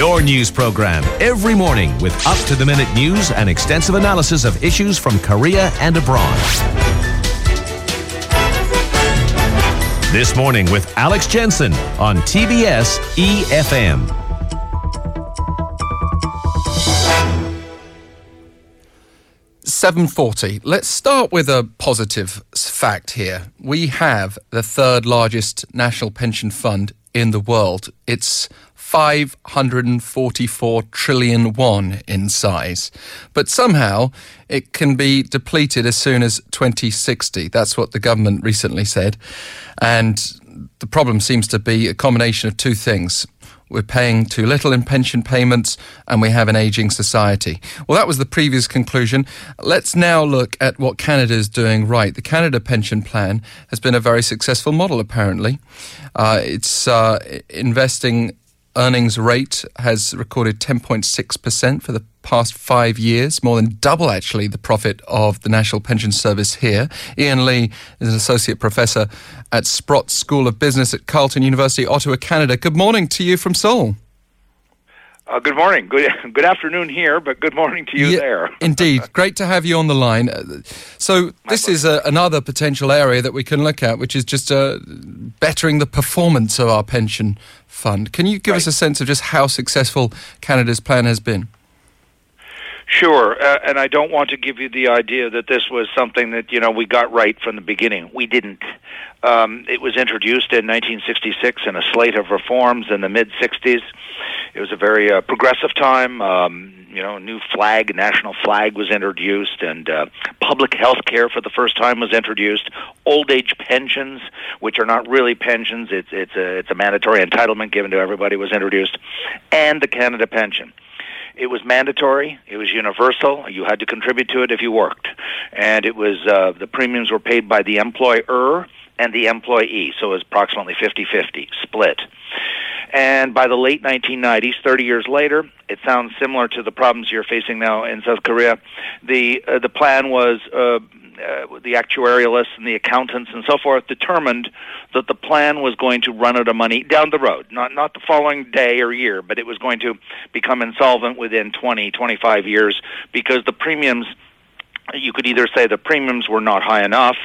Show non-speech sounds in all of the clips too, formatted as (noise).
Your news program every morning with up to the minute news and extensive analysis of issues from Korea and abroad. This morning with Alex Jensen on TBS EFM. Seven forty. Let's start with a positive fact here. We have the third largest national pension fund in the world. It's 544 trillion won in size. But somehow it can be depleted as soon as 2060. That's what the government recently said. And the problem seems to be a combination of two things. We're paying too little in pension payments and we have an aging society. Well, that was the previous conclusion. Let's now look at what Canada is doing right. The Canada Pension Plan has been a very successful model, apparently. Uh, it's uh, investing earnings rate has recorded 10.6% for the past five years, more than double actually the profit of the National Pension Service here. Ian Lee is an associate professor at Sprott School of Business at Carleton University, Ottawa, Canada. Good morning to you from Seoul. Uh, good morning. Good (laughs) good afternoon here, but good morning to you yeah, there. (laughs) indeed, great to have you on the line. Uh, so this is a, another potential area that we can look at, which is just uh, bettering the performance of our pension fund. Can you give right. us a sense of just how successful Canada's plan has been? Sure, uh, and I don't want to give you the idea that this was something that you know we got right from the beginning. We didn't. Um, it was introduced in 1966 in a slate of reforms in the mid 60s. It was a very uh, progressive time. Um, you know, a new flag, national flag was introduced, and uh, public health care for the first time was introduced. Old age pensions, which are not really pensions, it's it's a it's a mandatory entitlement given to everybody, was introduced, and the Canada pension it was mandatory. It was universal. You had to contribute to it if you worked, and it was uh, the premiums were paid by the employer and the employee, so it was approximately 50-50 split. And by the late 1990s, 30 years later, it sounds similar to the problems you're facing now in South Korea. The uh, the plan was uh, uh, the actuarialists and the accountants and so forth determined that the plan was going to run out of money down the road, not not the following day or year, but it was going to become insolvent within 20, 25 years because the premiums you could either say the premiums were not high enough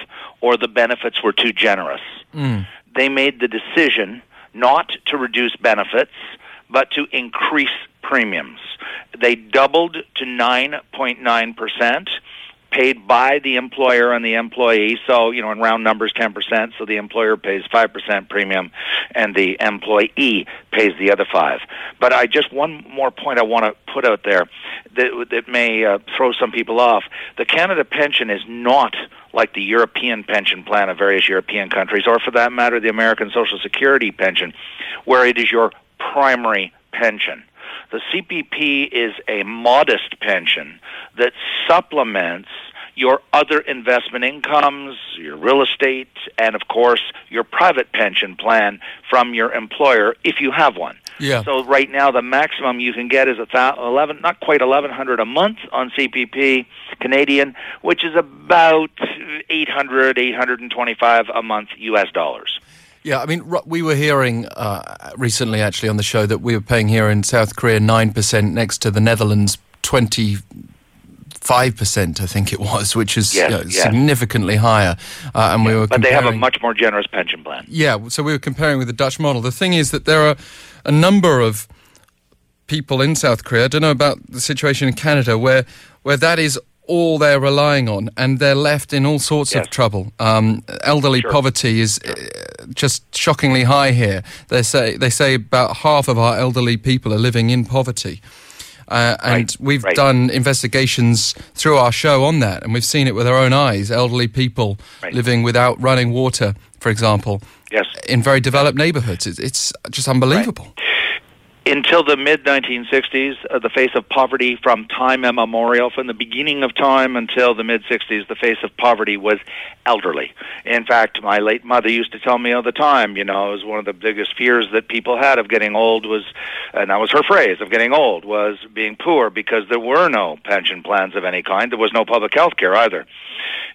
or the benefits were too generous. Mm. They made the decision not to reduce benefits, but to increase premiums. They doubled to 9.9% paid by the employer and the employee. So, you know, in round numbers, 10%. So the employer pays 5% premium and the employee pays the other 5 But I just, one more point I want to put out there that, that may uh, throw some people off. The Canada pension is not like the European pension plan of various European countries, or for that matter, the American Social Security pension, where it is your primary pension. The CPP is a modest pension that supplements your other investment incomes, your real estate, and of course, your private pension plan from your employer if you have one. Yeah. So right now, the maximum you can get is a th- eleven, not quite eleven hundred a month on CPP Canadian, which is about 800, 825 a month U.S. dollars. Yeah, I mean, we were hearing uh, recently, actually, on the show that we were paying here in South Korea nine percent, next to the Netherlands twenty five percent, I think it was, which is yes, you know, yes. significantly higher. Uh, and yeah, we were, but they have a much more generous pension plan. Yeah, so we were comparing with the Dutch model. The thing is that there are a number of people in South Korea. I don't know about the situation in Canada where where that is all they're relying on, and they're left in all sorts yes. of trouble. Um, elderly sure. poverty is uh, just shockingly high here. They say they say about half of our elderly people are living in poverty. Uh, and right. we've right. done investigations through our show on that, and we've seen it with our own eyes. Elderly people right. living without running water, for example, yes. in very developed neighborhoods. It's, it's just unbelievable until the mid 1960s, uh, the face of poverty from time immemorial, from the beginning of time until the mid 60s, the face of poverty was elderly. In fact, my late mother used to tell me all the time, you know, it was one of the biggest fears that people had of getting old was, and that was her phrase, of getting old, was being poor because there were no pension plans of any kind. There was no public health care either.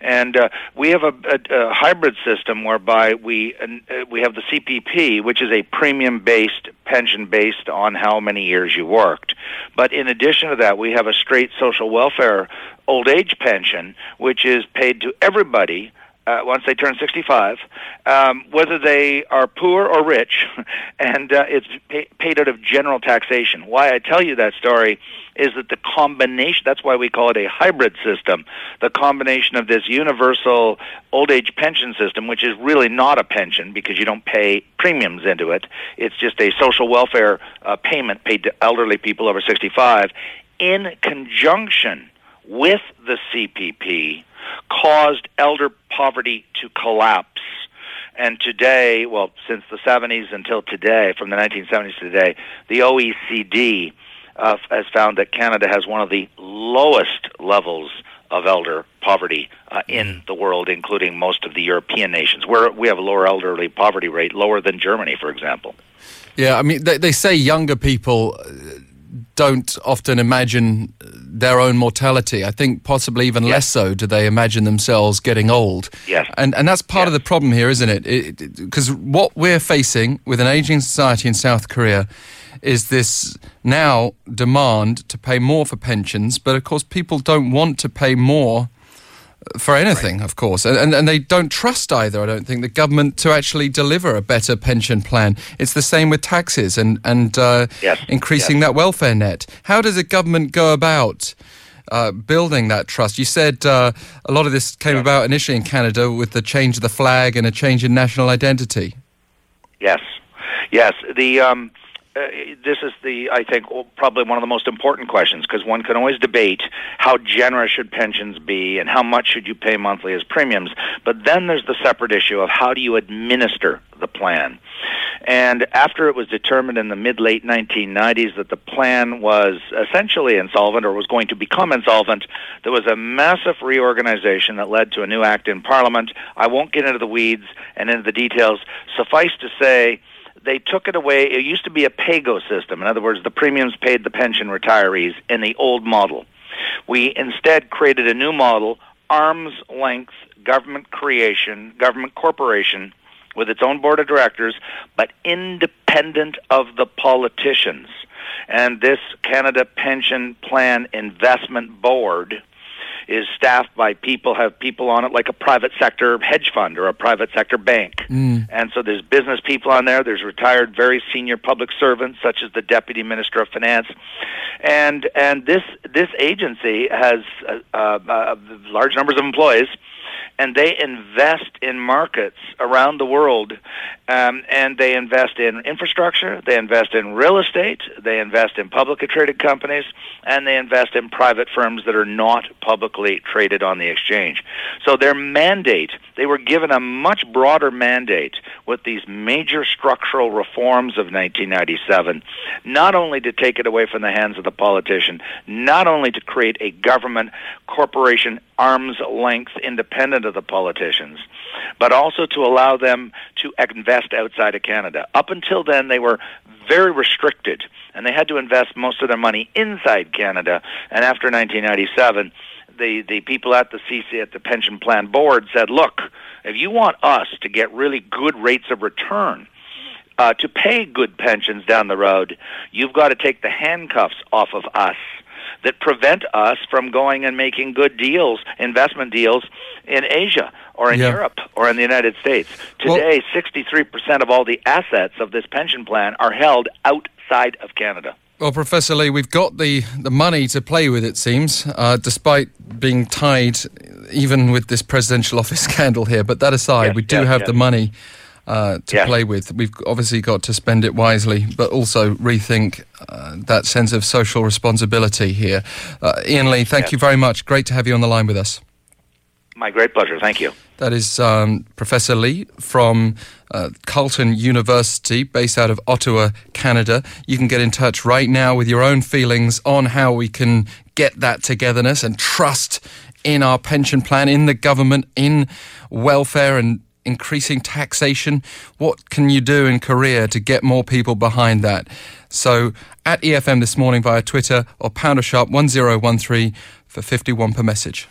And uh, we have a, a, a hybrid system whereby we, uh, we have the CPP, which is a premium based pension based on how many years you worked. But in addition to that, we have a straight social welfare old age pension, which is paid to everybody uh, once they turn 65, um, whether they are poor or rich, (laughs) and uh, it's pay- paid out of general taxation. Why I tell you that story is that the combination, that's why we call it a hybrid system, the combination of this universal old age pension system, which is really not a pension because you don't pay premiums into it, it's just a social welfare uh, payment paid to elderly people over 65, in conjunction with the CPP caused elder poverty to collapse. And today, well, since the 70s until today, from the 1970s to today, the OECD uh, has found that Canada has one of the lowest levels of elder poverty uh, in mm-hmm. the world, including most of the European nations. Where we have a lower elderly poverty rate, lower than Germany, for example. Yeah, I mean, they, they say younger people don't often imagine their own mortality. I think possibly even yes. less so do they imagine themselves getting old. Yes. And, and that's part yes. of the problem here, isn't it? Because what we're facing with an aging society in South Korea is this now demand to pay more for pensions, but of course people don't want to pay more for anything, right. of course. And, and they don't trust either, I don't think, the government to actually deliver a better pension plan. It's the same with taxes and, and uh, yes. increasing yes. that welfare net. How does a government go about uh, building that trust? You said uh, a lot of this came yes. about initially in Canada with the change of the flag and a change in national identity. Yes. Yes. The. Um, uh, this is the, I think, probably one of the most important questions because one can always debate how generous should pensions be and how much should you pay monthly as premiums. But then there's the separate issue of how do you administer the plan. And after it was determined in the mid late 1990s that the plan was essentially insolvent or was going to become insolvent, there was a massive reorganization that led to a new act in Parliament. I won't get into the weeds and into the details. Suffice to say, they took it away. It used to be a PAYGO system. In other words, the premiums paid the pension retirees in the old model. We instead created a new model, arm's length government creation, government corporation with its own board of directors, but independent of the politicians. And this Canada Pension Plan Investment Board is staffed by people, have people on it like a private sector hedge fund or a private sector bank. Mm. And so there's business people on there, there's retired very senior public servants such as the deputy minister of finance. And and this this agency has uh, uh, large numbers of employees and they invest in markets around the world, um, and they invest in infrastructure, they invest in real estate, they invest in publicly traded companies, and they invest in private firms that are not publicly traded on the exchange. So their mandate, they were given a much broader mandate with these major structural reforms of 1997, not only to take it away from the hands of the politician, not only to create a government corporation arm's length independent of the politicians, but also to allow them to invest outside of Canada. Up until then, they were very restricted, and they had to invest most of their money inside Canada. And after 1997, the, the people at the CC at the pension plan board said, look, if you want us to get really good rates of return, uh, to pay good pensions down the road, you've got to take the handcuffs off of us that prevent us from going and making good deals, investment deals in Asia or in yeah. Europe or in the United States. Today, well, 63% of all the assets of this pension plan are held outside of Canada. Well, Professor Lee, we've got the, the money to play with, it seems, uh, despite being tied even with this presidential (laughs) office (laughs) scandal here. But that aside, yes, we do yes, have yes. the money uh, to play with. We've obviously got to spend it wisely, but also rethink uh, that sense of social responsibility here. Uh, Ian Lee, thank you very much. Great to have you on the line with us. My great pleasure. Thank you. That is um, Professor Lee from uh, Carleton University, based out of Ottawa, Canada. You can get in touch right now with your own feelings on how we can get that togetherness and trust in our pension plan, in the government, in welfare and increasing taxation? What can you do in Korea to get more people behind that? So at EFM this morning via Twitter or pounder sharp 1013 for 51 per message.